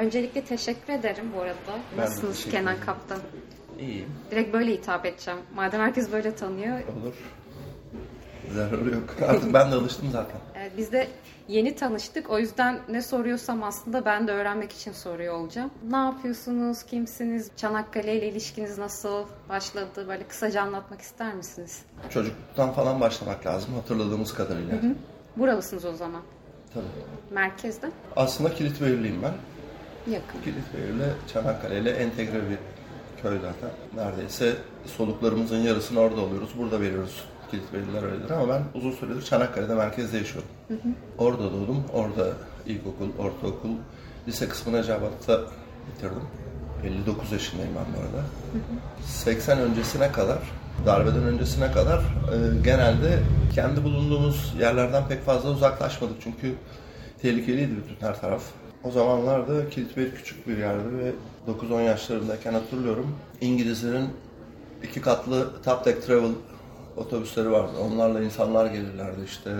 Öncelikle teşekkür ederim bu arada. Ben Nasılsınız Kenan. Kaptan? İyiyim. Direkt böyle hitap edeceğim. Madem herkes böyle tanıyor. Olur. Zararı yok. Artık ben de alıştım zaten. Evet, biz de yeni tanıştık. O yüzden ne soruyorsam aslında ben de öğrenmek için soruyor olacağım. Ne yapıyorsunuz? Kimsiniz? Çanakkale ile ilişkiniz nasıl başladı? Böyle kısaca anlatmak ister misiniz? Çocukluktan falan başlamak lazım hatırladığımız kadarıyla. Buralısınız o zaman. Tabii. Merkezde. Aslında Kilitbeyirliyim ben. Yakın. Kilitbeyirli Çanakkale ile entegre bir köy zaten. Neredeyse soluklarımızın yarısını orada alıyoruz. Burada veriyoruz. Kilitbeyirliler öyledir ama ben uzun süredir Çanakkale'de merkezde yaşıyorum. Orada doğdum. Orada ilkokul, ortaokul, lise kısmını Cevat'ta bitirdim. 59 yaşındayım ben bu arada. 80 öncesine kadar, darbeden öncesine kadar e, genelde kendi bulunduğumuz yerlerden pek fazla uzaklaşmadık. Çünkü tehlikeliydi bütün her taraf. O zamanlarda Kilitbeyli küçük bir yerdi ve 9-10 yaşlarındayken hatırlıyorum. İngilizlerin iki katlı Top Deck Travel otobüsleri vardı. Onlarla insanlar gelirlerdi işte.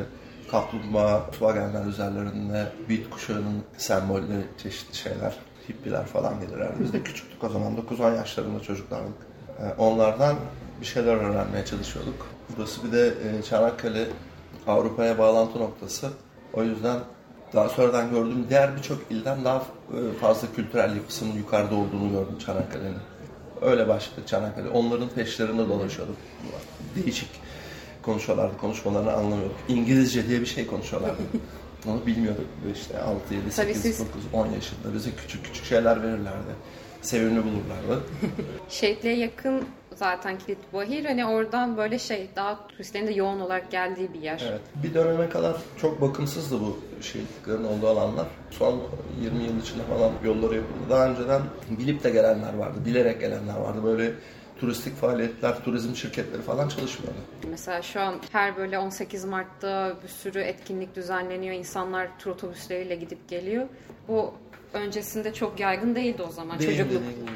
Kaplumbağa, Volkswagen'ler üzerlerinde beat kuşağının sembolleri, çeşitli şeyler, hippiler falan gelirlerdi. Biz de küçüktük o zaman, 9-10 yaşlarında çocuklardık. Ee, Onlardan bir şeyler öğrenmeye çalışıyorduk. Burası bir de e, Çanakkale Avrupa'ya bağlantı noktası. O yüzden daha sonradan gördüğüm diğer birçok ilden daha e, fazla kültürel yapısının yukarıda olduğunu gördüm Çanakkale'nin. Öyle başladı Çanakkale. Onların peşlerinde dolaşıyorduk. Değişik konuşuyorlardı. Konuşmalarını anlamıyorduk. İngilizce diye bir şey konuşuyorlardı. Onu bilmiyorduk. İşte 6, 7, Tabii 8, siz- 9, 10 yaşında bize küçük küçük şeyler verirlerdi. Sevimli bulurlardı. Şehitliğe yakın zaten Kilit Bahir. Hani oradan böyle şey daha turistlerin de yoğun olarak geldiği bir yer. Evet. Bir döneme kadar çok bakımsızdı bu şehitliklerin olduğu alanlar. Son 20 yıl içinde falan yolları yapıldı. Daha önceden bilip de gelenler vardı, bilerek gelenler vardı. Böyle turistik faaliyetler, turizm şirketleri falan çalışmıyordu. Mesela şu an her böyle 18 Mart'ta bir sürü etkinlik düzenleniyor. İnsanlar tur otobüsleriyle gidip geliyor. Bu öncesinde çok yaygın değildi o zaman. Değildi, Çocukluk. değildi.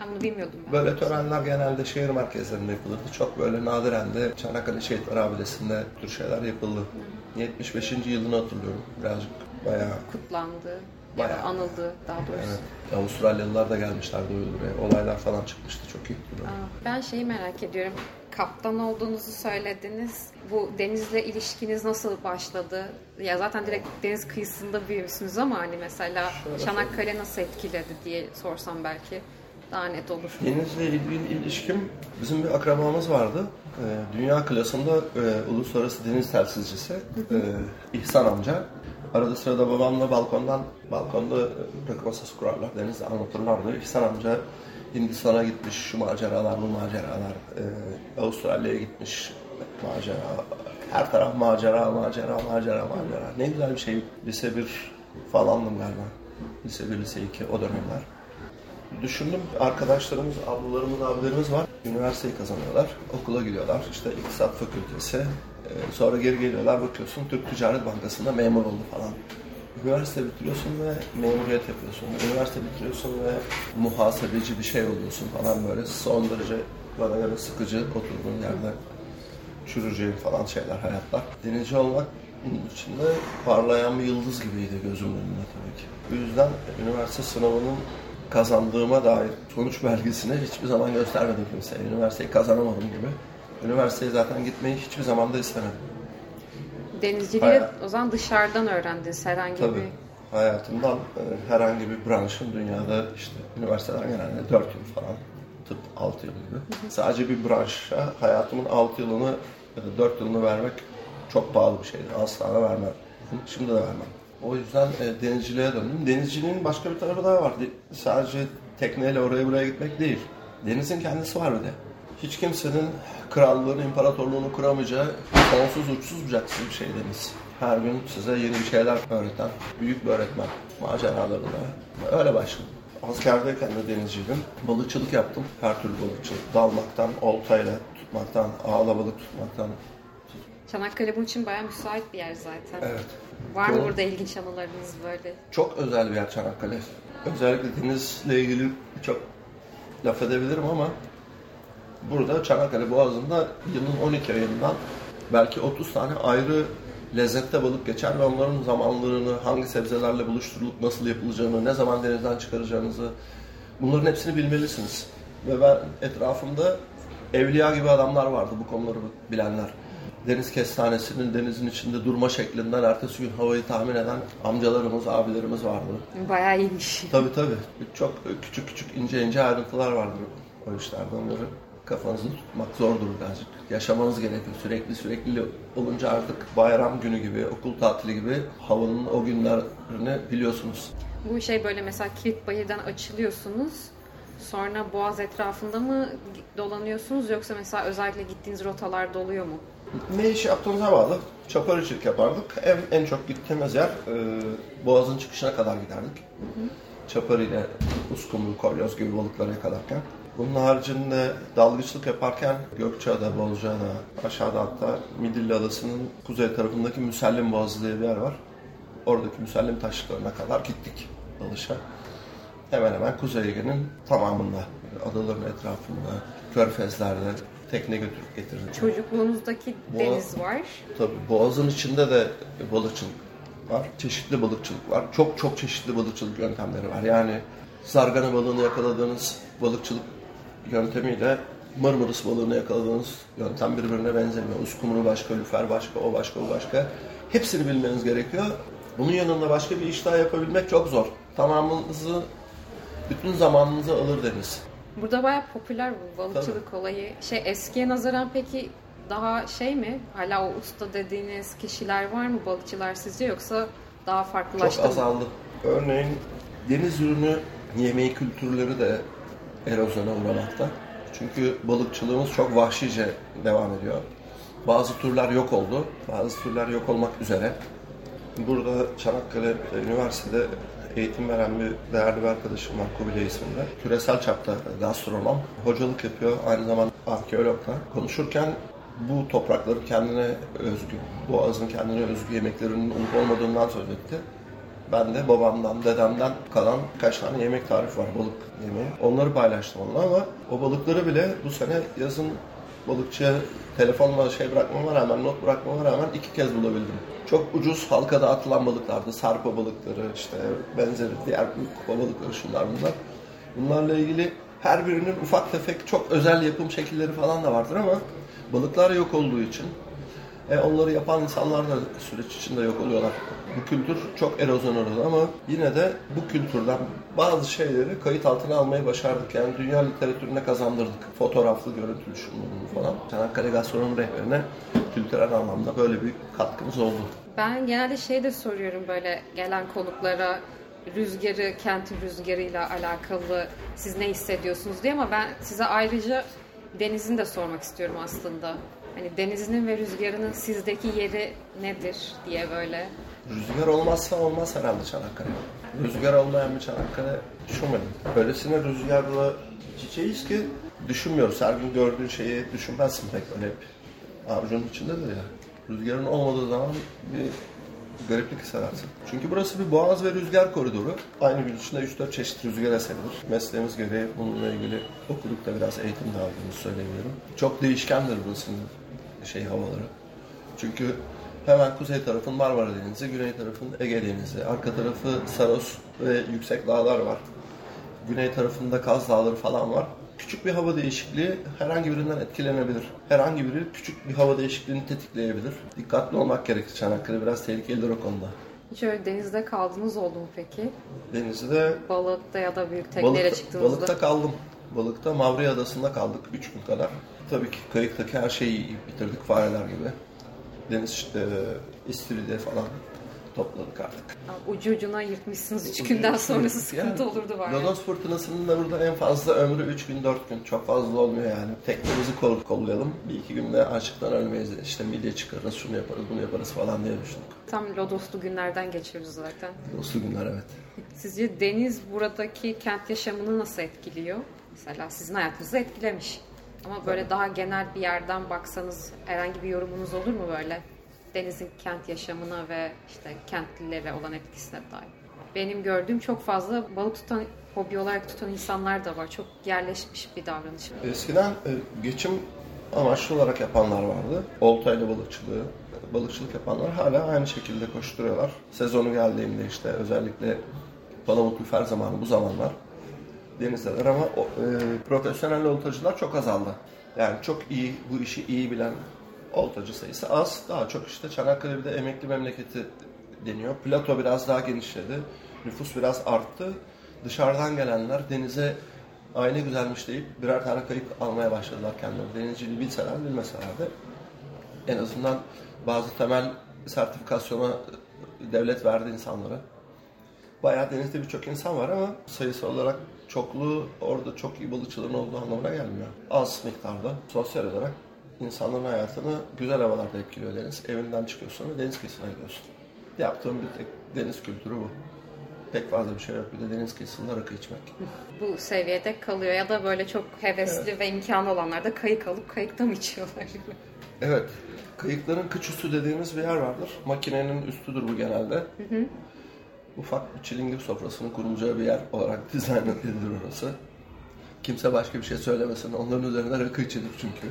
Ben bunu bilmiyordum ben. Böyle törenler genelde şehir merkezlerinde yapılırdı. Çok böyle nadiren de Çanakkale Şehitler Abidesi'nde bu tür şeyler yapıldı. 75. yılını hatırlıyorum. Birazcık bayağı Kutlandı. Ya Bayağı. anıldı daha doğrusu. evet. Avustralyalılar da gelmişlerdi buraya. Olaylar falan çıkmıştı. Çok iyi. Aa, Ben şeyi merak ediyorum. Kaptan olduğunuzu söylediniz. Bu denizle ilişkiniz nasıl başladı? Ya zaten direkt deniz kıyısında büyümüşsünüz ama hani mesela Şöyle Çanakkale nasıl etkiledi diye sorsam belki daha net olur. Denizle ilgili ilişkim bizim bir akrabamız vardı. Ee, dünya klasında e, uluslararası deniz telsizcisi e, İhsan amca. Arada sırada babamla balkondan balkonda e, rakı masası kurarlar. Denizde anlatırlardı. İhsan amca Hindistan'a gitmiş şu maceralar bu maceralar. E, Avustralya'ya gitmiş macera. Her taraf macera macera macera macera. Ne güzel bir şey. Lise 1 falandım galiba. Lise 1 lise 2 o dönemler. Düşündüm arkadaşlarımız, ablalarımız, abilerimiz var. Üniversiteyi kazanıyorlar, okula gidiyorlar. İşte iktisat fakültesi. Ee, Sonra geri geliyorlar bakıyorsun Türk Ticaret Bankası'nda memur oldu falan. Üniversite bitiriyorsun ve memuriyet yapıyorsun. Üniversite bitiriyorsun ve muhasebeci bir şey oluyorsun falan böyle. Son derece bana göre sıkıcı oturduğun yerde çürüyeceğin falan şeyler hayatlar. Denizci olmak içinde parlayan bir yıldız gibiydi gözümün önünde tabii ki. Bu yüzden üniversite sınavının kazandığıma dair sonuç belgesini hiçbir zaman göstermedim kimseye. Üniversiteyi kazanamadım gibi. Üniversiteye zaten gitmeyi hiçbir zaman da istemedim. Denizciliği Bayağı. o zaman dışarıdan öğrendiniz herhangi Tabii. bir... Hayatımdan e, herhangi bir branşın dünyada işte üniversiteden genelde 4 yıl falan, tıp 6 yıl gibi. Sadece bir branşa hayatımın 6 yılını ya da 4 yılını vermek çok pahalı bir şeydi. Asla da vermem. Şimdi de vermem. O yüzden e, denizciliğe döndüm. Denizciliğin başka bir tarafı daha var. De- Sadece tekneyle oraya buraya gitmek değil. Denizin kendisi var bir de. Hiç kimsenin krallığını, imparatorluğunu kuramayacağı sonsuz uçsuz bucaksız bir şey deniz. Her gün size yeni bir şeyler öğreten büyük bir öğretmen maceralarında. Öyle başladım. Askerdeyken de denizciydim. Balıkçılık yaptım. Her türlü balıkçılık. Dalmaktan, oltayla tutmaktan, ağla balık tutmaktan. Çanakkale bunun için bayağı müsait bir yer zaten. Evet. Var mı burada ilginç anılarınız böyle? Çok özel bir yer Çanakkale. Özellikle denizle ilgili çok laf edebilirim ama burada Çanakkale Boğazı'nda yılın 12 ayından belki 30 tane ayrı lezzette balık geçer ve onların zamanlarını, hangi sebzelerle buluşturulup nasıl yapılacağını, ne zaman denizden çıkaracağınızı bunların hepsini bilmelisiniz. Ve ben etrafımda evliya gibi adamlar vardı bu konuları bilenler. Deniz kestanesinin denizin içinde durma şeklinden ertesi gün havayı tahmin eden amcalarımız, abilerimiz vardı. Bayağı iyiymiş. Tabii tabii. Çok küçük küçük ince ince ayrıntılar vardır o işlerde. Onları kafanızı tutmak zordur birazcık. Yaşamanız gerekiyor. Sürekli sürekli olunca artık bayram günü gibi, okul tatili gibi havanın o günlerini biliyorsunuz. Bu şey böyle mesela Kilit Bayır'dan açılıyorsunuz. Sonra Boğaz etrafında mı dolanıyorsunuz yoksa mesela özellikle gittiğiniz rotalarda oluyor mu? Ne iş yaptığımıza bağlı. Çaparıcılık yapardık. En, en çok gittiğimiz yer e, Boğaz'ın çıkışına kadar giderdik. Hı hı. Çapar ile uskumru, kolyoz gibi balıkları yakalarken. Bunun haricinde dalgıçlık yaparken Gökçeada, Bozcaada, aşağıda hatta Midilli Adası'nın kuzey tarafındaki Müsellim Boğazı diye bir yer var. Oradaki Müsellim taşlarına kadar gittik dalışa. Hemen hemen Kuzey Ege'nin tamamında, adaların etrafında, körfezlerde tekne götürüp getirdik. Çocukluğunuzdaki Boğaz, deniz var. Tabii Boğaz'ın içinde de balıkçılık var. Çeşitli balıkçılık var. Çok çok çeşitli balıkçılık yöntemleri var. Yani zargana balığını yakaladığınız balıkçılık yöntemiyle Marmaris balığını yakaladığınız yöntem birbirine benzemiyor. Uskumru başka, lüfer başka, o başka, o başka. Hepsini bilmeniz gerekiyor. Bunun yanında başka bir iş daha yapabilmek çok zor. Tamamınızı, bütün zamanınızı alır deniz. Burada bayağı popüler bu balıkçılık Tabii. olayı. Şey eskiye nazaran peki daha şey mi? Hala o usta dediğiniz kişiler var mı balıkçılar sizce yoksa daha farklılaştı Çok azaldı. Mı? Örneğin deniz ürünü yemeği kültürleri de erozyona uğramakta. Çünkü balıkçılığımız çok vahşice devam ediyor. Bazı türler yok oldu, bazı türler yok olmak üzere. Burada Çanakkale Üniversitede eğitim veren bir değerli bir arkadaşım var Kubilay isminde. Küresel çapta gastronom. Hocalık yapıyor. Aynı zamanda arkeologla. Konuşurken bu toprakları kendine özgü, Boğaz'ın kendine özgü yemeklerinin olup olmadığından söz etti. Ben de babamdan, dedemden kalan kaç tane yemek tarifi var balık yemeği. Onları paylaştım onunla ama o balıkları bile bu sene yazın balıkçıya telefonla şey bırakmama rağmen, not bırakmama rağmen iki kez bulabildim. Çok ucuz halkada atılan balıklardı. Sarpa balıkları, işte benzeri diğer kupa balıkları şunlar bunlar. Bunlarla ilgili her birinin ufak tefek çok özel yapım şekilleri falan da vardır ama balıklar yok olduğu için e, onları yapan insanlar da süreç içinde yok oluyorlar. Bu kültür çok erozyon uğradı ama yine de bu kültürden bazı şeyleri kayıt altına almayı başardık. Yani dünya literatürüne kazandırdık. Fotoğraflı, görüntülü şunluğunu falan. Çanakkale Gastronomi Rehberi'ne kültürel anlamda böyle bir katkımız oldu. Ben genelde şey de soruyorum böyle gelen konuklara rüzgarı, kentin rüzgarıyla alakalı siz ne hissediyorsunuz diye ama ben size ayrıca denizin de sormak istiyorum aslında. Hani denizinin ve rüzgarının sizdeki yeri nedir diye böyle. Rüzgar olmazsa olmaz herhalde Çanakkale. Rüzgar olmayan bir Çanakkale düşünmedim. Öylesine rüzgarla çiçeğiz ki düşünmüyoruz. Her gün gördüğün şeyi düşünmezsin pek öyle hep. Avucunun içindedir ya. Rüzgarın olmadığı zaman bir gariplik hissedersin. Çünkü burası bir boğaz ve rüzgar koridoru. Aynı gün içinde 3-4 çeşit rüzgar esebilir. Mesleğimiz gereği bununla ilgili okuduk biraz eğitim de aldığımızı söyleyebilirim. Çok değişkendir burasının şey havaları. Çünkü hemen kuzey tarafın Marmara Denizi, güney tarafın Ege Denizi, arka tarafı Saros ve yüksek dağlar var. Güney tarafında Kaz Dağları falan var. Küçük bir hava değişikliği herhangi birinden etkilenebilir. Herhangi biri küçük bir hava değişikliğini tetikleyebilir. Dikkatli olmak gerekir. Çanakkale biraz tehlikelidir o konuda. Hiç öyle denizde kaldınız oldu mu peki? Denizde... Balıkta ya da büyük tekneyle balıkta, çıktığınızda? Balıkta kaldım. Balıkta Mavri Adası'nda kaldık 3 gün kadar. Tabii ki kayıktaki her şeyi bitirdik fareler gibi. Deniz işte istiridye falan topladık artık. Ucu ucuna yırtmışsınız 3 günden sonrası sıkıntı yani, olurdu var. Lodos fırtınasının da burada en fazla ömrü 3 gün 4 gün. Çok fazla olmuyor yani. Teknemizi kol kollayalım. Bir iki günde açıktan ölmeyiz. İşte midye çıkarırız, şunu yaparız, bunu yaparız falan diye düşündük. Tam Lodoslu günlerden geçiyoruz zaten. Lodoslu günler evet. Sizce deniz buradaki kent yaşamını nasıl etkiliyor? Mesela sizin hayatınızı etkilemiş. Ama böyle daha genel bir yerden baksanız herhangi bir yorumunuz olur mu böyle? Deniz'in kent yaşamına ve işte kentlilere olan etkisine dair. Benim gördüğüm çok fazla balık tutan, hobi olarak tutan insanlar da var. Çok yerleşmiş bir davranış. Eskiden e, geçim amaçlı olarak yapanlar vardı. Oltayla balıkçılığı, balıkçılık yapanlar hala aynı şekilde koşturuyorlar. Sezonu geldiğinde işte özellikle palamut lüfer zamanı bu zamanlar denizdeler ama e, profesyonel oltacılar çok azaldı. Yani çok iyi, bu işi iyi bilen oltacı sayısı az. Daha çok işte Çanakkale bir de emekli memleketi deniyor. Plato biraz daha genişledi. Nüfus biraz arttı. Dışarıdan gelenler denize aynı güzelmiş deyip birer tane kayık almaya başladılar kendileri. Denizciliği bilseler bilmeseler de en azından bazı temel sertifikasyona devlet verdi insanlara. Bayağı denizde birçok insan var ama sayısı olarak çokluğu orada çok iyi balıkçıların olduğu anlamına gelmiyor. Az miktarda sosyal olarak insanların hayatını güzel havalarda etkiliyor deniz. Evinden çıkıyorsun ve deniz kıyısına gidiyorsun. Yaptığım bir tek deniz kültürü bu. Pek fazla bir şey yok. Bir de deniz kıyısında rakı içmek. Bu seviyede kalıyor ya da böyle çok hevesli ve imkanı olanlar da kayık alıp kayıkta mı içiyorlar? Evet. Kayıkların kıç üstü dediğimiz bir yer vardır. Makinenin üstüdür bu genelde. Ufak bir çilingir sofrasının kurulacağı bir yer olarak dizayn edilir orası. Kimse başka bir şey söylemesin. Onların üzerinde rakı içilir çünkü.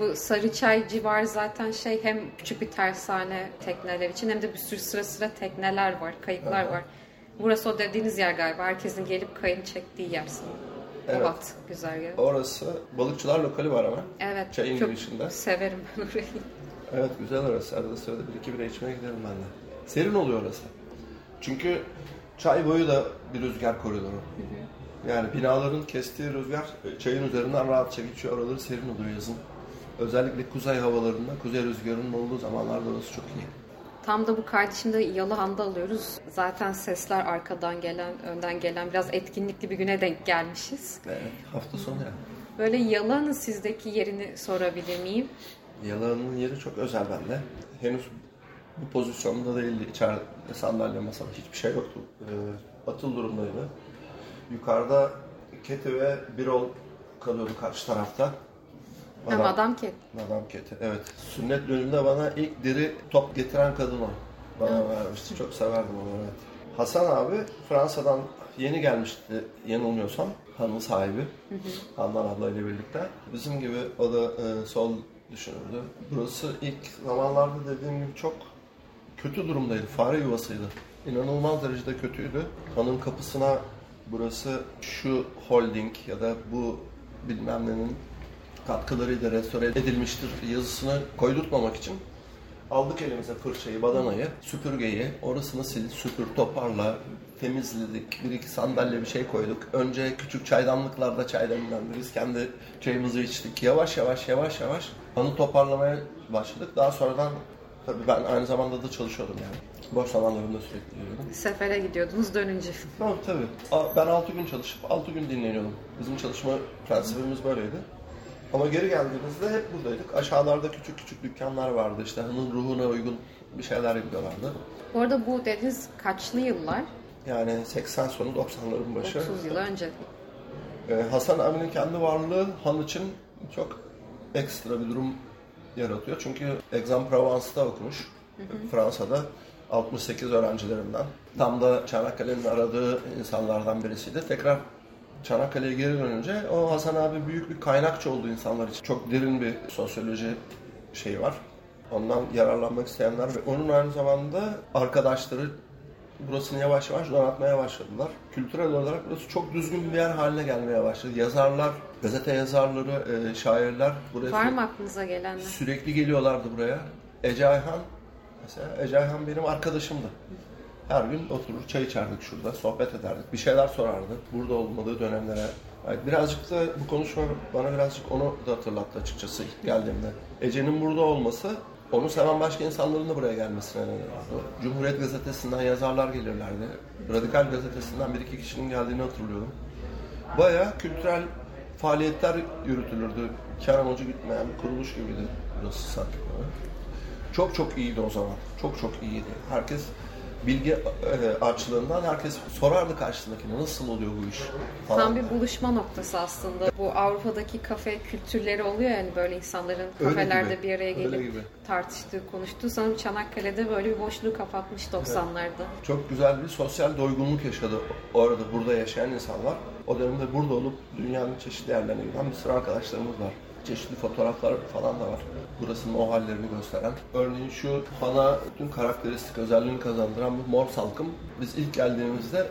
Bu Sarıçay civarı zaten şey hem küçük bir tersane tekneler için hem de bir sürü sıra sıra tekneler var, kayıklar var. Burası o dediğiniz yer galiba. Herkesin gelip kayın çektiği yer sanırım. Evet. Bobat güzergahı. Orası balıkçılar lokali var ama. Evet. Çayın çok girişinde. severim ben orayı. Evet güzel orası. Arada sırada bir iki bira içmeye giderim ben de. Serin oluyor orası. Çünkü çay boyu da bir rüzgar koridoru. Yani binaların kestiği rüzgar e, çayın üzerinden rahatça geçiyor. Oraları serin oluyor yazın. Özellikle kuzey havalarında, kuzey rüzgarının olduğu zamanlarda orası çok iyi. Tam da bu kardeşimde Yalıhan'da alıyoruz. Zaten sesler arkadan gelen, önden gelen biraz etkinlikli bir güne denk gelmişiz. Evet, hafta sonu yani. Böyle Yalıhan'ın sizdeki yerini sorabilir miyim? Yalanın yeri çok özel bende. Henüz bu pozisyonda değildi. İçeride sandalye, masa hiçbir şey yoktu. Ee, atıl durumdaydı. Yukarıda Keti ve Birol kalıyordu karşı tarafta. Hem adam ki. Madam Keti, evet. Sünnet düğününde bana ilk diri top getiren kadın o. Bana vermişti. Çok severdim onu, evet. Hasan abi Fransa'dan yeni gelmişti yanılmıyorsam. Hanım sahibi. Handan abla ile birlikte. Bizim gibi o da e, sol düşünürdü. Burası ilk zamanlarda dediğim gibi çok kötü durumdaydı. Fare yuvasıydı. İnanılmaz derecede kötüydü. Hanın kapısına burası şu holding ya da bu bilmem nenin katkılarıyla restore edilmiştir yazısını koydurtmamak için aldık elimize fırçayı, badanayı, süpürgeyi, orasını sil, süpür, toparla, temizledik, bir iki sandalye bir şey koyduk. Önce küçük çaydanlıklarda çay demlendi. Biz kendi çayımızı içtik. Yavaş yavaş yavaş yavaş onu toparlamaya başladık. Daha sonradan tabii ben aynı zamanda da çalışıyordum yani. Boş zamanlarımda sürekli yürüyordum. Sefere gidiyordunuz dönünce. Tamam tabii. Ben 6 gün çalışıp 6 gün dinleniyordum. Bizim çalışma prensibimiz böyleydi. Ama geri geldiğimizde hep buradaydık. Aşağılarda küçük küçük dükkanlar vardı. İşte hanın ruhuna uygun bir şeyler yapıyorlardı. Bu arada bu deniz kaçlı yıllar? Yani 80 sonu 90'ların başı. 30 yıl önce. Ee, Hasan Amin'in kendi varlığı Han için çok ekstra bir durum yaratıyor. Çünkü Aix-en-Provence'da okumuş. Fransa'da 68 öğrencilerinden. Tam da Çanakkale'nin aradığı insanlardan birisiydi. Tekrar Çanakkale'ye geri dönünce o Hasan abi büyük bir kaynakçı oldu insanlar için. Çok derin bir sosyoloji şeyi var. Ondan yararlanmak isteyenler ve onun aynı zamanda arkadaşları burasını yavaş yavaş donatmaya başladılar. Kültürel olarak burası çok düzgün bir yer haline gelmeye başladı. Yazarlar, gazete yazarları, e, şairler buraya Var mı aklınıza gelenler? sürekli geliyorlardı buraya. Ece Ayhan, mesela Ece Ayhan benim arkadaşımdı. Her gün oturur çay içerdik şurada, sohbet ederdik. Bir şeyler sorardı. Burada olmadığı dönemlere. Yani birazcık da bu konuşma bana birazcık onu da hatırlattı açıkçası ilk geldiğimde. Ece'nin burada olması, onu seven başka insanların da buraya gelmesine neden oldu. Cumhuriyet Gazetesi'nden yazarlar gelirlerdi. Radikal Gazetesi'nden bir iki kişinin geldiğini hatırlıyorum. Bayağı kültürel faaliyetler yürütülürdü. Kar amacı gütmeyen bir kuruluş gibiydi burası sanki. Çok çok iyiydi o zaman. Çok çok iyiydi. Herkes bilgi e, açlığından herkes sorardı karşısındakine nasıl oluyor bu iş falan. Tam bir buluşma noktası aslında. Bu Avrupa'daki kafe kültürleri oluyor yani böyle insanların kafelerde bir araya gelip tartıştığı, konuştuğu. Sanırım Çanakkale'de böyle bir boşluğu kapatmış 90'larda. Çok güzel bir sosyal doygunluk yaşadı orada burada yaşayan insanlar. O dönemde burada olup dünyanın çeşitli yerlerine giden bir sürü arkadaşlarımız var. Çeşitli fotoğraflar falan da var. Burasının o hallerini gösteren. Örneğin şu bana bütün karakteristik özelliğini kazandıran bu mor salkım. Biz ilk geldiğimizde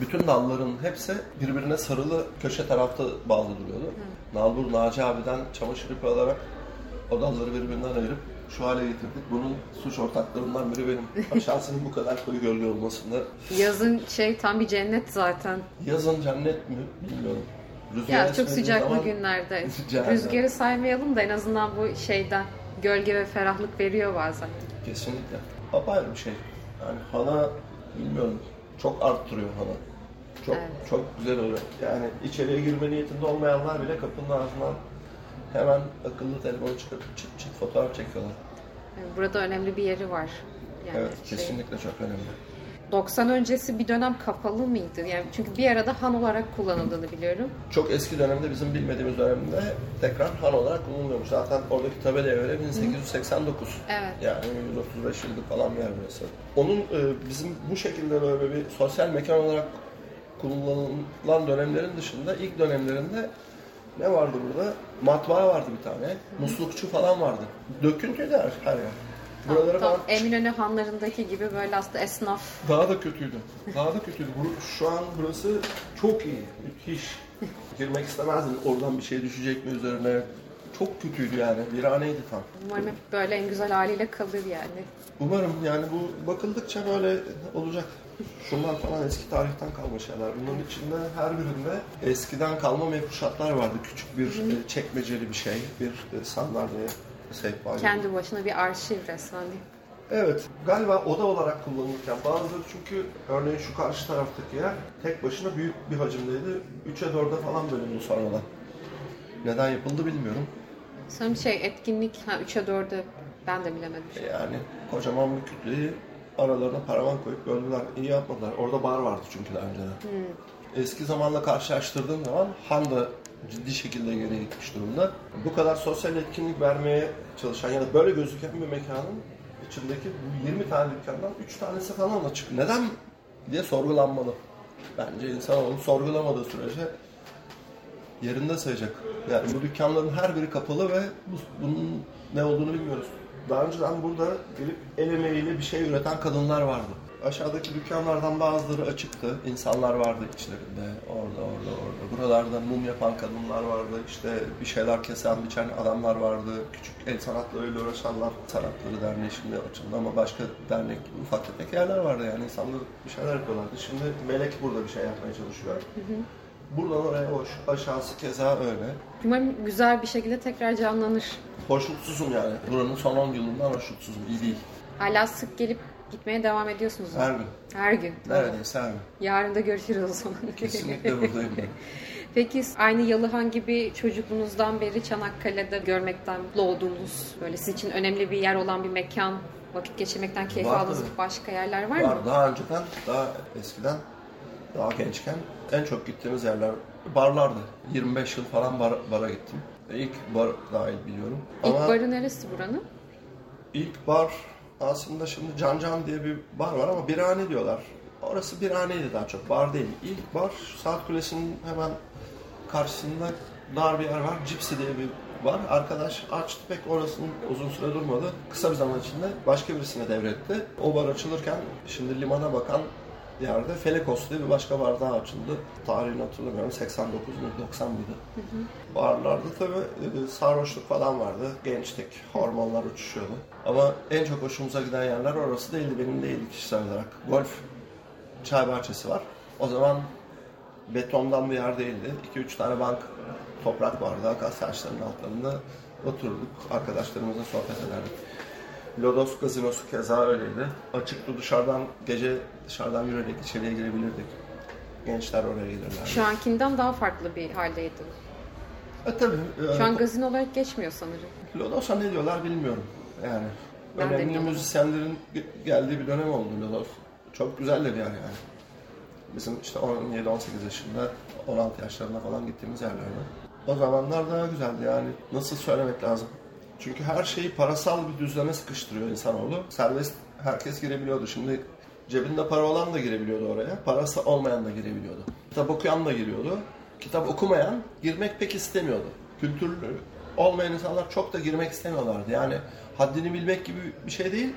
bütün dalların hepsi birbirine sarılı köşe tarafta bağlı duruyordu. Nalbur Naci abiden çamaşır ipi alarak o dalları birbirinden ayırıp şu hale getirdik. Bunun suç ortaklarından biri benim. Aşağısının bu kadar koyu gölge olmasında. Yazın şey tam bir cennet zaten. Yazın cennet mi bilmiyorum. Rüzgar Ya çok sıcaklı zaman günlerde. Rüzgarı saymayalım da en azından bu şeyden gölge ve ferahlık veriyor bazen. Kesinlikle. Apayrı bir şey. Yani hana bilmiyorum çok arttırıyor hana. Çok Evet. çok güzel oluyor. Yani içeriye girme niyetinde olmayanlar bile kapının ağzından hemen akıllı telefonu çıkarıp çıt çıt fotoğraf çekiyorlar. Burada önemli bir yeri var. Yani evet şey, kesinlikle çok önemli. 90 öncesi bir dönem kapalı mıydı? Yani çünkü bir arada han olarak kullanıldığını biliyorum. Çok eski dönemde bizim bilmediğimiz dönemde tekrar han olarak kullanılıyormuş. Zaten oradaki tabelaya göre 1889. Evet. Yani 135 yıllık falan bir yer burası. Onun e, bizim bu şekilde böyle bir sosyal mekan olarak kullanılan dönemlerin dışında ilk dönemlerinde ne vardı burada? Matbaa vardı bir tane. Muslukçu falan vardı. Döküntüydü her, her yer. Buralara Tam ben Eminönü hanlarındaki gibi böyle aslında esnaf. daha da kötüydü. Daha da kötüydü. Bu- Şu an burası çok iyi. Müthiş. Girmek istemezdim. Oradan bir şey düşecek mi üzerine? Çok kötüydü yani. Viraneydi tam. Umarım hep böyle en güzel haliyle kalır yani. Umarım yani bu bakıldıkça böyle olacak. Şunlar falan eski tarihten kalma şeyler. Bunların içinde her birinde eskiden kalma mefruşatlar vardı. Küçük bir e, çekmeceli bir şey, bir e, sandalye, sehpa gibi. Kendi başına bir arşiv resmen. Evet, galiba oda olarak kullanılırken bazıları çünkü örneğin şu karşı taraftaki yer tek başına büyük bir hacimdeydi. 3'e 4'e falan bölündü sonradan. Neden yapıldı bilmiyorum. Sanırım şey etkinlik ha 3'e 4'e ben de bilemedim. Yani kocaman bir kütleyi aralarına paravan koyup böldüler. İyi yapmadılar. Orada bar vardı çünkü daha önceden. Eski zamanla karşılaştırdığım zaman Han da ciddi şekilde geriye gitmiş durumda. Bu kadar sosyal etkinlik vermeye çalışan ya da böyle gözüken bir mekanın içindeki bu 20 tane dükkandan 3 tanesi falan açık. Neden diye sorgulanmalı. Bence insanoğlu sorgulamadığı sürece yerinde sayacak. Yani bu dükkanların her biri kapalı ve bu- bunun ne olduğunu bilmiyoruz. Daha önceden burada gelip el emeğiyle bir şey üreten kadınlar vardı. Aşağıdaki dükkanlardan bazıları açıktı. İnsanlar vardı içlerinde. Orada, orada, orada. Buralarda mum yapan kadınlar vardı. İşte bir şeyler kesen, biçen adamlar vardı. Küçük el sanatlarıyla uğraşanlar. Sanatları Derneği şimdi açıldı ama başka dernek, ufak tefek yerler vardı yani. insanlar bir şeyler yapıyorlardı. Şimdi Melek burada bir şey yapmaya çalışıyor. Buradan oraya hoş. Aşağısı keza öyle. Umarım güzel bir şekilde tekrar canlanır. Hoşnutsuzum yani. Buranın son 10 yılından hoşnutsuzum. İyi değil. Hala sık gelip gitmeye devam ediyorsunuz. Her gün. Her gün. Neredeyse her gün. Yarın da görüşürüz o zaman. Kesinlikle buradayım ben. Peki aynı Yalıhan gibi çocukluğunuzdan beri Çanakkale'de görmekten mutlu olduğunuz, böyle sizin için önemli bir yer olan bir mekan, vakit geçirmekten keyif Var aldığınız tabii. başka yerler var, Var. mı? Daha önceden, daha eskiden, daha gençken en çok gittiğimiz yerler barlardı. 25 yıl falan bar, bara gittim. İlk bar dahil biliyorum. İlk Ama barı neresi buranın? ilk bar aslında şimdi Can Can diye bir bar var ama birhane diyorlar. Orası birhaneydi daha çok, bar değil. İlk bar Saat Kulesi'nin hemen karşısında dar bir yer var. Cipsi diye bir var. Arkadaş açtı pek orasının uzun süre durmadı. Kısa bir zaman içinde başka birisine devretti. O bar açılırken şimdi limana bakan yerde Felekos diye bir başka bar daha açıldı. Tarihini hatırlamıyorum. 89 mu 90 mıydı? Barlarda tabii e, sarhoşluk falan vardı. Gençtik. Hormonlar uçuşuyordu. Ama en çok hoşumuza giden yerler orası değildi. Benim değildi kişisel olarak. Golf çay bahçesi var. O zaman betondan bir yer değildi. 2-3 tane bank toprak vardı. Akasya ağaçlarının altlarında otururduk. Arkadaşlarımızla sohbet ederdik. Lodos gazinosu keza öyleydi. Açıktı dışarıdan, gece dışarıdan yürüyerek içeriye girebilirdik. Gençler oraya gelirlerdi. Şu ankinden daha farklı bir haldeydi. E tabii. e, Şu an gazino olarak geçmiyor sanırım. Lodos'a ne diyorlar bilmiyorum. Yani Ben önemli müzisyenlerin ge- geldiği bir dönem oldu Lodos. Çok güzel de bir yer yani. Bizim işte 17-18 yaşında, 16 yaşlarında falan gittiğimiz yerlerde. O zamanlar daha güzeldi yani. Nasıl söylemek lazım? Çünkü her şeyi parasal bir düzleme sıkıştırıyor insanoğlu. Serbest herkes girebiliyordu. Şimdi cebinde para olan da girebiliyordu oraya. Parası olmayan da girebiliyordu. Kitap okuyan da giriyordu. Kitap okumayan girmek pek istemiyordu. Kültürlü olmayan insanlar çok da girmek istemiyorlardı. Yani haddini bilmek gibi bir şey değil.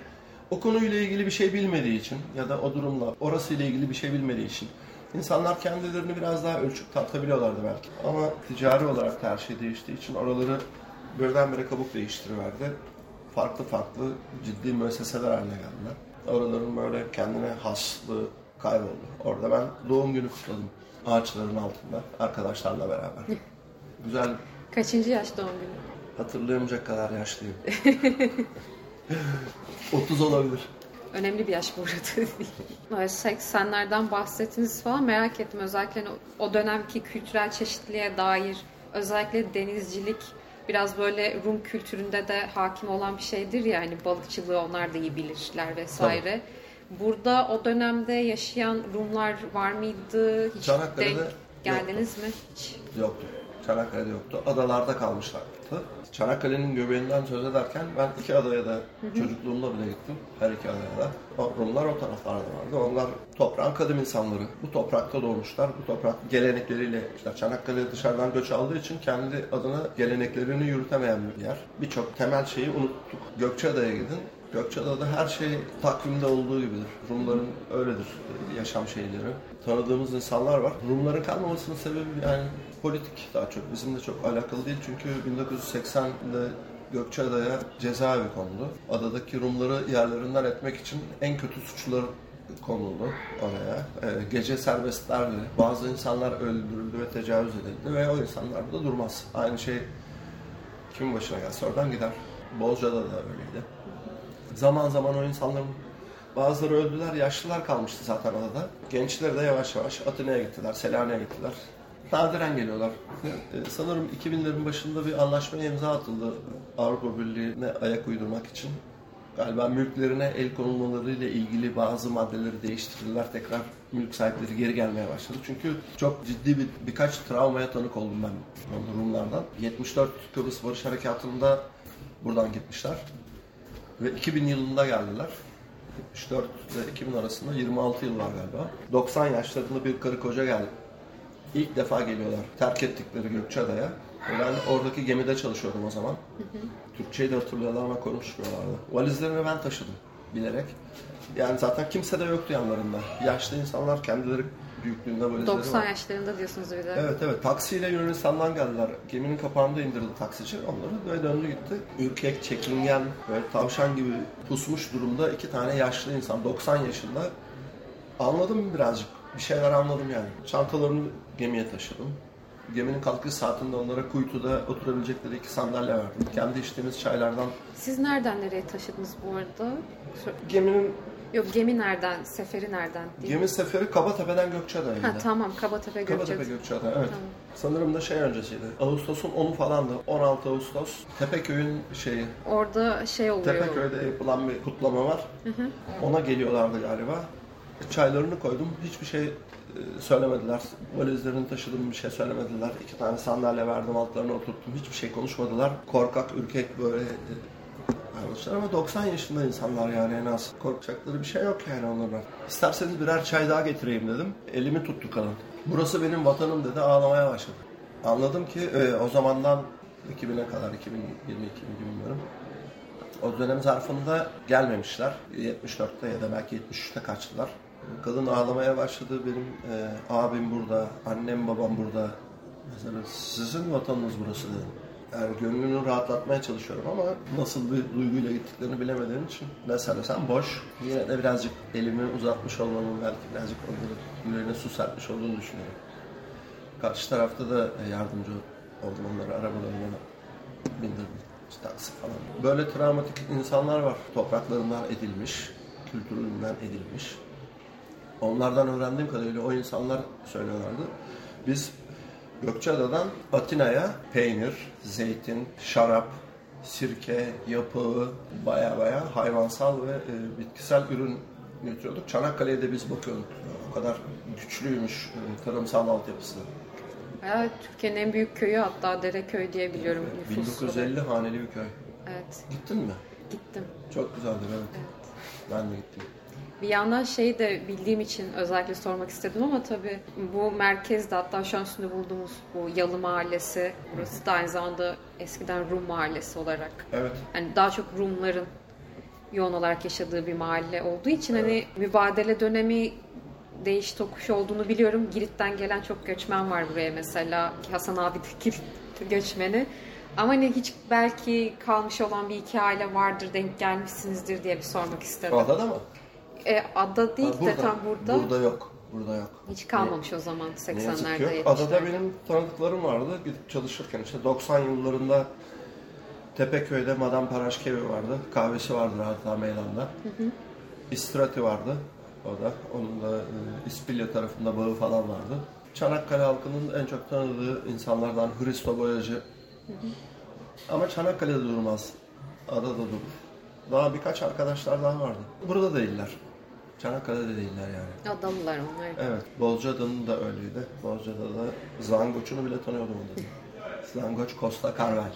O konuyla ilgili bir şey bilmediği için ya da o durumla orasıyla ilgili bir şey bilmediği için insanlar kendilerini biraz daha ölçüp tartabiliyorlardı belki. Ama ticari olarak da her şey değiştiği için oraları birdenbire kabuk değiştiriverdi. Farklı farklı ciddi müesseseler haline geldiler. Oraların böyle kendine haslığı kayboldu. Orada ben doğum günü kutladım. Ağaçların altında arkadaşlarla beraber. Güzel Kaçıncı yaş doğum günü? hatırlayamayacak kadar yaşlıyım. 30 olabilir. Önemli bir yaş bu arada. Böyle 80'lerden bahsettiniz falan merak ettim. Özellikle hani o dönemki kültürel çeşitliliğe dair özellikle denizcilik biraz böyle Rum kültüründe de hakim olan bir şeydir ya hani balıkçılığı onlar da iyi bilirler vesaire. Burada o dönemde yaşayan Rumlar var mıydı? Hiç Çanakkale'de denk geldiniz mi? Hiç. Yoktu. Çanakkale'de yoktu. Adalarda kalmışlardı. Çanakkale'nin göbeğinden söz ederken ben iki adaya da çocukluğumda bile gittim. Her iki adaya da. O Rumlar o taraflarda vardı. Onlar toprağın kadim insanları. Bu toprakta doğmuşlar. Bu toprak gelenekleriyle işte Çanakkale dışarıdan göç aldığı için kendi adına geleneklerini yürütemeyen bir yer. Birçok temel şeyi unuttuk. Gökçeada'ya gidin. Gökçeada'da her şey takvimde olduğu gibidir. Rumların öyledir yaşam şeyleri. Tanıdığımız insanlar var. Rumların kalmamasının sebebi yani politik daha çok. Bizimle çok alakalı değil çünkü 1980'de Gökçeada'ya cezaevi kondu. Adadaki Rumları yerlerinden etmek için en kötü suçlular konuldu oraya. Ee, gece serbestlerdi. Bazı insanlar öldürüldü ve tecavüz edildi ve o insanlar da durmaz. Aynı şey kimin başına gelse oradan gider. Bozca'da da öyleydi. Zaman zaman o insanların bazıları öldüler, yaşlılar kalmıştı zaten adada. Gençleri de yavaş yavaş Atina'ya gittiler, Selanik'e gittiler. Nadiren geliyorlar. Ee, Sanırım 2000'lerin başında bir anlaşmaya imza atıldı Avrupa Birliği'ne ayak uydurmak için. Galiba mülklerine el konulmalarıyla ilgili bazı maddeleri değiştirdiler. Tekrar mülk sahipleri geri gelmeye başladı. Çünkü çok ciddi bir birkaç travmaya tanık oldum ben Rumlardan. 74 Kıbrıs Barış Harekatı'nda buradan gitmişler. Ve 2000 yılında geldiler. 74 ile 2000 arasında 26 yıl var galiba. 90 yaşlarında bir karı koca geldi. İlk defa geliyorlar. Terk ettikleri Gökçeada'ya. Ben oradaki gemide çalışıyordum o zaman. Türkçeyi de hatırlıyorlar ama konuşmuyorlardı. Valizlerini ben taşıdım bilerek. Yani zaten kimse de yoktu yanlarında. Yaşlı insanlar kendileri büyüklüğünde valizleri 90 var. yaşlarında diyorsunuz bir de. Evet evet taksiyle Yunanistan'dan geldiler. Geminin kapağında indirdi taksici onları ve döndü gitti. Ürkek, çekingen, böyle tavşan gibi pusmuş durumda iki tane yaşlı insan 90 yaşında. Anladım birazcık. Bir şeyler anladım yani. Çantalarını gemiye taşıdım. Geminin kalkış saatinde onlara kuytuda oturabilecekleri iki sandalye verdim. Kendi içtiğimiz çaylardan. Siz nereden nereye taşıdınız bu arada? Geminin Yok gemi nereden, seferi nereden? Değil mi? gemi seferi Kabatepe'den Gökçeada'ydı. Ha tamam Kabatepe Gökçeada. Kabatepe Gökçeada evet. Tamam. Sanırım da şey öncesiydi. Ağustos'un 10'u falandı. 16 Ağustos. Tepeköy'ün şeyi. Orada şey oluyor. Tepeköy'de yapılan bir kutlama var. Ona geliyorlardı galiba. Çaylarını koydum. Hiçbir şey e, söylemediler. Valizlerini taşıdım bir şey söylemediler. İki tane sandalye verdim altlarına oturttum. Hiçbir şey konuşmadılar. Korkak, ürkek böyle e, davranışlar ama 90 yaşında insanlar yani en az. Korkacakları bir şey yok yani onlardan. İsterseniz birer çay daha getireyim dedim. Elimi tuttu kadın. Burası benim vatanım dedi ağlamaya başladı. Anladım ki e, o zamandan 2000'e kadar 2022 mi bilmiyorum. O dönem zarfında gelmemişler. 74'te ya da belki 73'te kaçtılar. Kadın ağlamaya başladı. Benim e, abim burada, annem babam burada. Mesela sizin vatanınız burası dedim. Yani gönlünü rahatlatmaya çalışıyorum ama nasıl bir duyguyla gittiklerini bilemediğim için ne söylesem boş. Yine de birazcık elimi uzatmış olmamın belki birazcık onların yüreğine su serpmiş olduğunu düşünüyorum. Karşı tarafta da e, yardımcı oldum onları arabalarına bindirdim. İşte taksi falan. Böyle travmatik insanlar var. Topraklarından edilmiş, kültüründen edilmiş. Onlardan öğrendiğim kadarıyla o insanlar söylüyorlardı. Biz Gökçeada'dan Atina'ya peynir, zeytin, şarap, sirke, yapağı, baya baya hayvansal ve e, bitkisel ürün götürüyorduk. Çanakkale'ye de biz bakıyorduk. O kadar güçlüymüş e, tarımsal altyapısı. Ya, Türkiye'nin en büyük köyü hatta Dereköy diye biliyorum. olarak. 1950 haneli bir köy. Evet Gittin mi? gittim. Çok güzeldir evet. Evet. Ben de gittim. Bir yandan şey de bildiğim için özellikle sormak istedim ama tabii bu merkezde hatta şu an üstünde bulduğumuz bu Yalı Mahallesi burası da aynı zamanda eskiden Rum Mahallesi olarak Evet. hani daha çok Rumların yoğun olarak yaşadığı bir mahalle olduğu için hani mübadele dönemi değiş tokuş olduğunu biliyorum. Girit'ten gelen çok göçmen var buraya mesela. Hasan abi de Girit göçmeni. Ama hani hiç belki kalmış olan bir iki aile vardır, denk gelmişsinizdir diye bir sormak istedim. Adada mı? E, ada değil Ha, de tam burada. Burada yok. Burada yok. Hiç kalmamış o zaman Ne yazık ki 80'lerde, yok. Adada 70'lerde. benim tanıdıklarım vardı. Gidip çalışırken işte 90 yıllarında Tepeköy'de Madame Paraşkevi vardı. Kahvesi vardı hatta meydanda. İstrati vardı. O da. Onun da e, İspilya tarafında bağı falan vardı. Çanakkale halkının en çok tanıdığı insanlardan Hristo Boyacı. Ama Çanakkale'de durmaz. Adada durur. Daha birkaç arkadaşlar daha vardı. Burada değiller. Çanakkale'de değiller yani. Adalılar onlar. Evet, Bozcaada'nın da öyleydi. Bozcaada'da da Zangoç'unu bile tanıyordum onu. Zangoç Costa Carvel.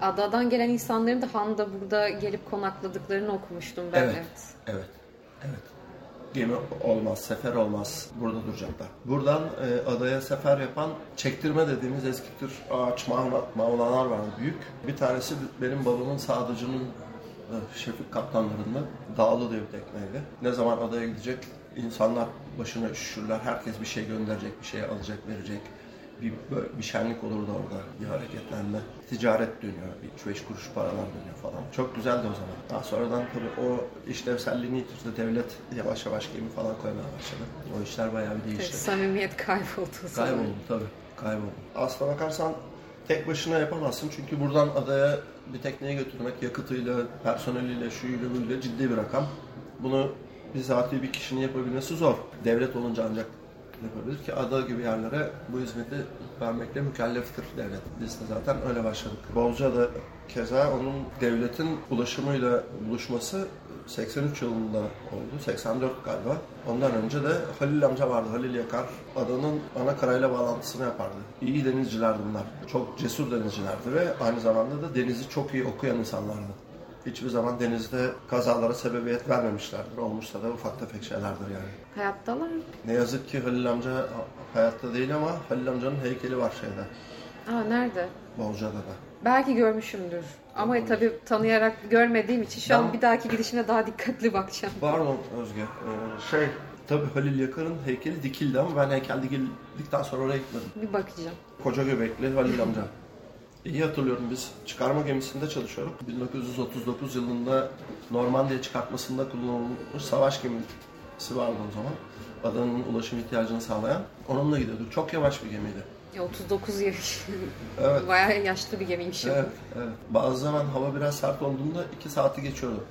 Adadan gelen insanların da Han'da burada gelip konakladıklarını okumuştum ben. Evet, evet, evet. Gemi olmaz, sefer olmaz. Burada duracaklar. Buradan e, adaya sefer yapan çektirme dediğimiz eski tür ağaç mağla, mağlalar vardı büyük. Bir tanesi benim babamın sadıcının Şefik kaptanlarında Dağlı diye bir tekneydi. Ne zaman adaya gidecek insanlar başına üşüşürler. Herkes bir şey gönderecek, bir şey alacak, verecek. Bir, bir şenlik olurdu orada. Bir hareketlenme. Ticaret dönüyor. Bir 3-5 kuruş paralar dönüyor falan. Çok güzeldi o zaman. Daha sonradan tabii o işlevselliğini yitirdi. Devlet yavaş yavaş gemi falan koymaya başladı. O işler bayağı bir değişti. Samimiyet kayboldu o zaman. Kayboldu tabii. Kayboldu. Aslına bakarsan tek başına yapamazsın. Çünkü buradan adaya bir tekneye götürmek yakıtıyla, personeliyle, şuyla buyla ciddi bir rakam. Bunu bizatihi bir kişinin yapabilmesi zor. Devlet olunca ancak yapabilir ki ada gibi yerlere bu hizmeti vermekle mükelleftir devlet. Biz de zaten öyle başladık. Bozcaada keza onun devletin ulaşımıyla buluşması 83 yılında oldu. 84 galiba. Ondan önce de Halil amca vardı. Halil Yakar adanın ana karayla bağlantısını yapardı. İyi denizcilerdi bunlar. Çok cesur denizcilerdi ve aynı zamanda da denizi çok iyi okuyan insanlardı. Hiçbir zaman denizde kazalara sebebiyet vermemişlerdir. Olmuşsa da ufak tefek şeylerdir yani. Hayattalar? Ne yazık ki Halil amca hayatta değil ama Halil amcanın heykeli var şeyde. Aa nerede? Bolcada'da. Belki görmüşümdür. Ama tabii tanıyarak görmediğim için şu an Ben- bir dahaki gidişine daha dikkatli bakacağım. Pardon Özge. Ee, şey tabii Halil Yakar'ın heykeli dikildi ama ben heykel dikildikten sonra oraya gitmedim. Bir bakacağım. Koca göbekli Halil amca. İyi hatırlıyorum biz çıkarma gemisinde çalışıyorduk. 1939 yılında Normandiya çıkartmasında kullanılmış savaş gemisi vardı o zaman. Adanın ulaşım ihtiyacını sağlayan. Onunla gidiyorduk. Çok yavaş bir gemiydi. Ya 39 yaş. Evet. Bayağı yaşlı bir gemiymiş. Evet, evet. Bazı zaman hava biraz sert olduğunda iki saati geçiyordu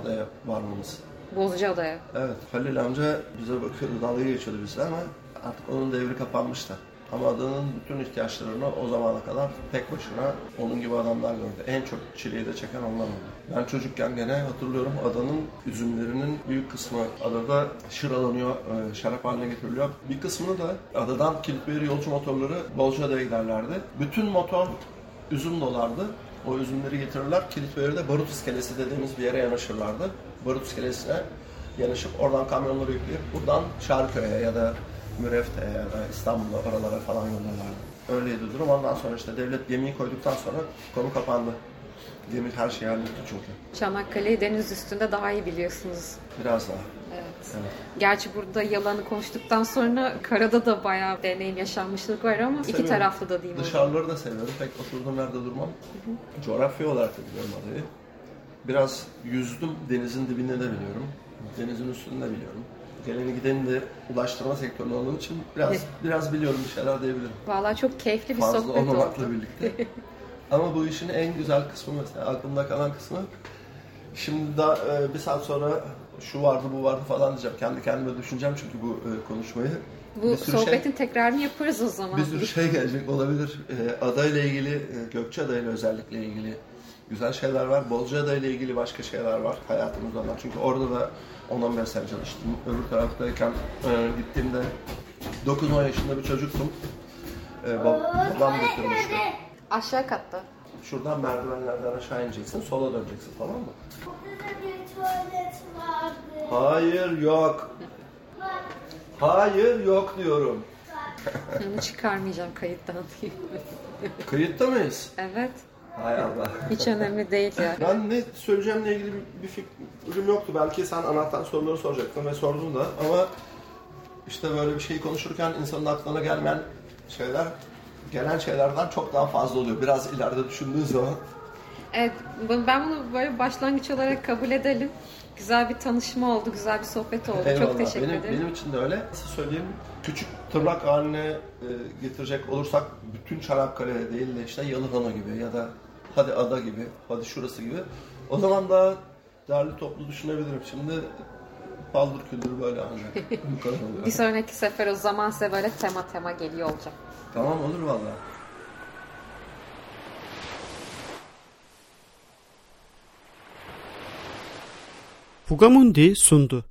adaya varmamız. Bozcaada'ya. Evet, Halil amca bize bakıyordu, dalga geçiyordu bize ama artık onun devri kapanmıştı. Ama adanın bütün ihtiyaçlarını o zamana kadar tek başına onun gibi adamlar gördü. En çok çileyi de çeken onlar oldu. Ben çocukken gene hatırlıyorum adanın üzümlerinin büyük kısmı adada şıralanıyor, e, şarap haline getiriliyor. Bir kısmını da adadan kilitleri yolcu motorları Bolca'da giderlerdi. Bütün motor üzüm dolardı. O üzümleri getirirler. Kilitleri barut iskelesi dediğimiz bir yere yanaşırlardı. Barut iskelesine yanaşıp oradan kamyonları yükleyip buradan Şarköy'e ya da Mürefte'ye ya da İstanbul'a oralara falan yollarlardı. Öyleydi durum. Ondan sonra işte devlet gemiyi koyduktan sonra konu kapandı. Gemi her şeyi halletti çünkü. Çanakkale'yi deniz üstünde daha iyi biliyorsunuz. Biraz daha. Evet. Evet. Gerçi burada yalanı konuştuktan sonra karada da bayağı deneyim yaşanmışlık var ama iki Seviyorum. taraflı da diyeyim. Dışarıları da seviyorum. Pek oturduğum yerde durmam. Coğrafya olarak da biliyorum adayı. Biraz yüzdüm. Denizin dibinde de biliyorum. Denizin üstünde de biliyorum. Geleni gideni de ulaştırma sektöründe olduğum için biraz biraz biliyorum bir şeyler diyebilirim. Vallahi çok keyifli bir Fazla sohbet olmamakla oldu. birlikte. Ama bu işin en güzel kısmı mesela aklımda kalan kısmı şimdi daha e, bir saat sonra şu vardı bu vardı falan diyeceğim. Kendi kendime düşüneceğim çünkü bu e, konuşmayı. Bu Bir sürü şey- sohbetin tekrarını yaparız o zaman. bir sürü şey gelecek olabilir. Ee, adayla ilgili, e, Gökçeada ile özellikle ilgili güzel şeyler var. Bolcaada ile ilgili başka şeyler var hayatımızda. Çünkü orada da 10-15 sene çalıştım. Öbür taraftayken e, gittiğimde 9-10 yaşında bir çocuktum. Ee, bab- babam götürmüştü. Aşağı katta. Şuradan merdivenlerden aşağı ineceksin, sola döneceksin tamam mı? Burada bir tuvalet vardı. Hayır yok. Hayır yok diyorum. Onu çıkarmayacağım kayıttan. Kayıtta mıyız? evet. Hay Allah. Hiç önemli değil ya. Ben ne söyleyeceğimle ilgili bir, bir fikrim yoktu. Belki sen anahtar soruları soracaktın ve sordun da ama işte böyle bir şey konuşurken insanın aklına gelmeyen şeyler gelen şeylerden çok daha fazla oluyor. Biraz ileride düşündüğün zaman. Evet, ben bunu böyle başlangıç olarak kabul edelim. Güzel bir tanışma oldu, güzel bir sohbet oldu. Eyvallah. Çok teşekkür benim, ederim. Benim için de öyle. Nasıl söyleyeyim? Küçük tırnak haline e, getirecek olursak bütün Çanakkale değil de işte Yalıhana gibi ya da hadi ada gibi, hadi şurası gibi. O zaman daha derli toplu düşünebilirim. Şimdi paldır küldür böyle ancak. Bu kadar oluyor. Bir sonraki sefer o zaman size böyle tema tema geliyor olacak. Tamam olur valla. Fugamundi sundu.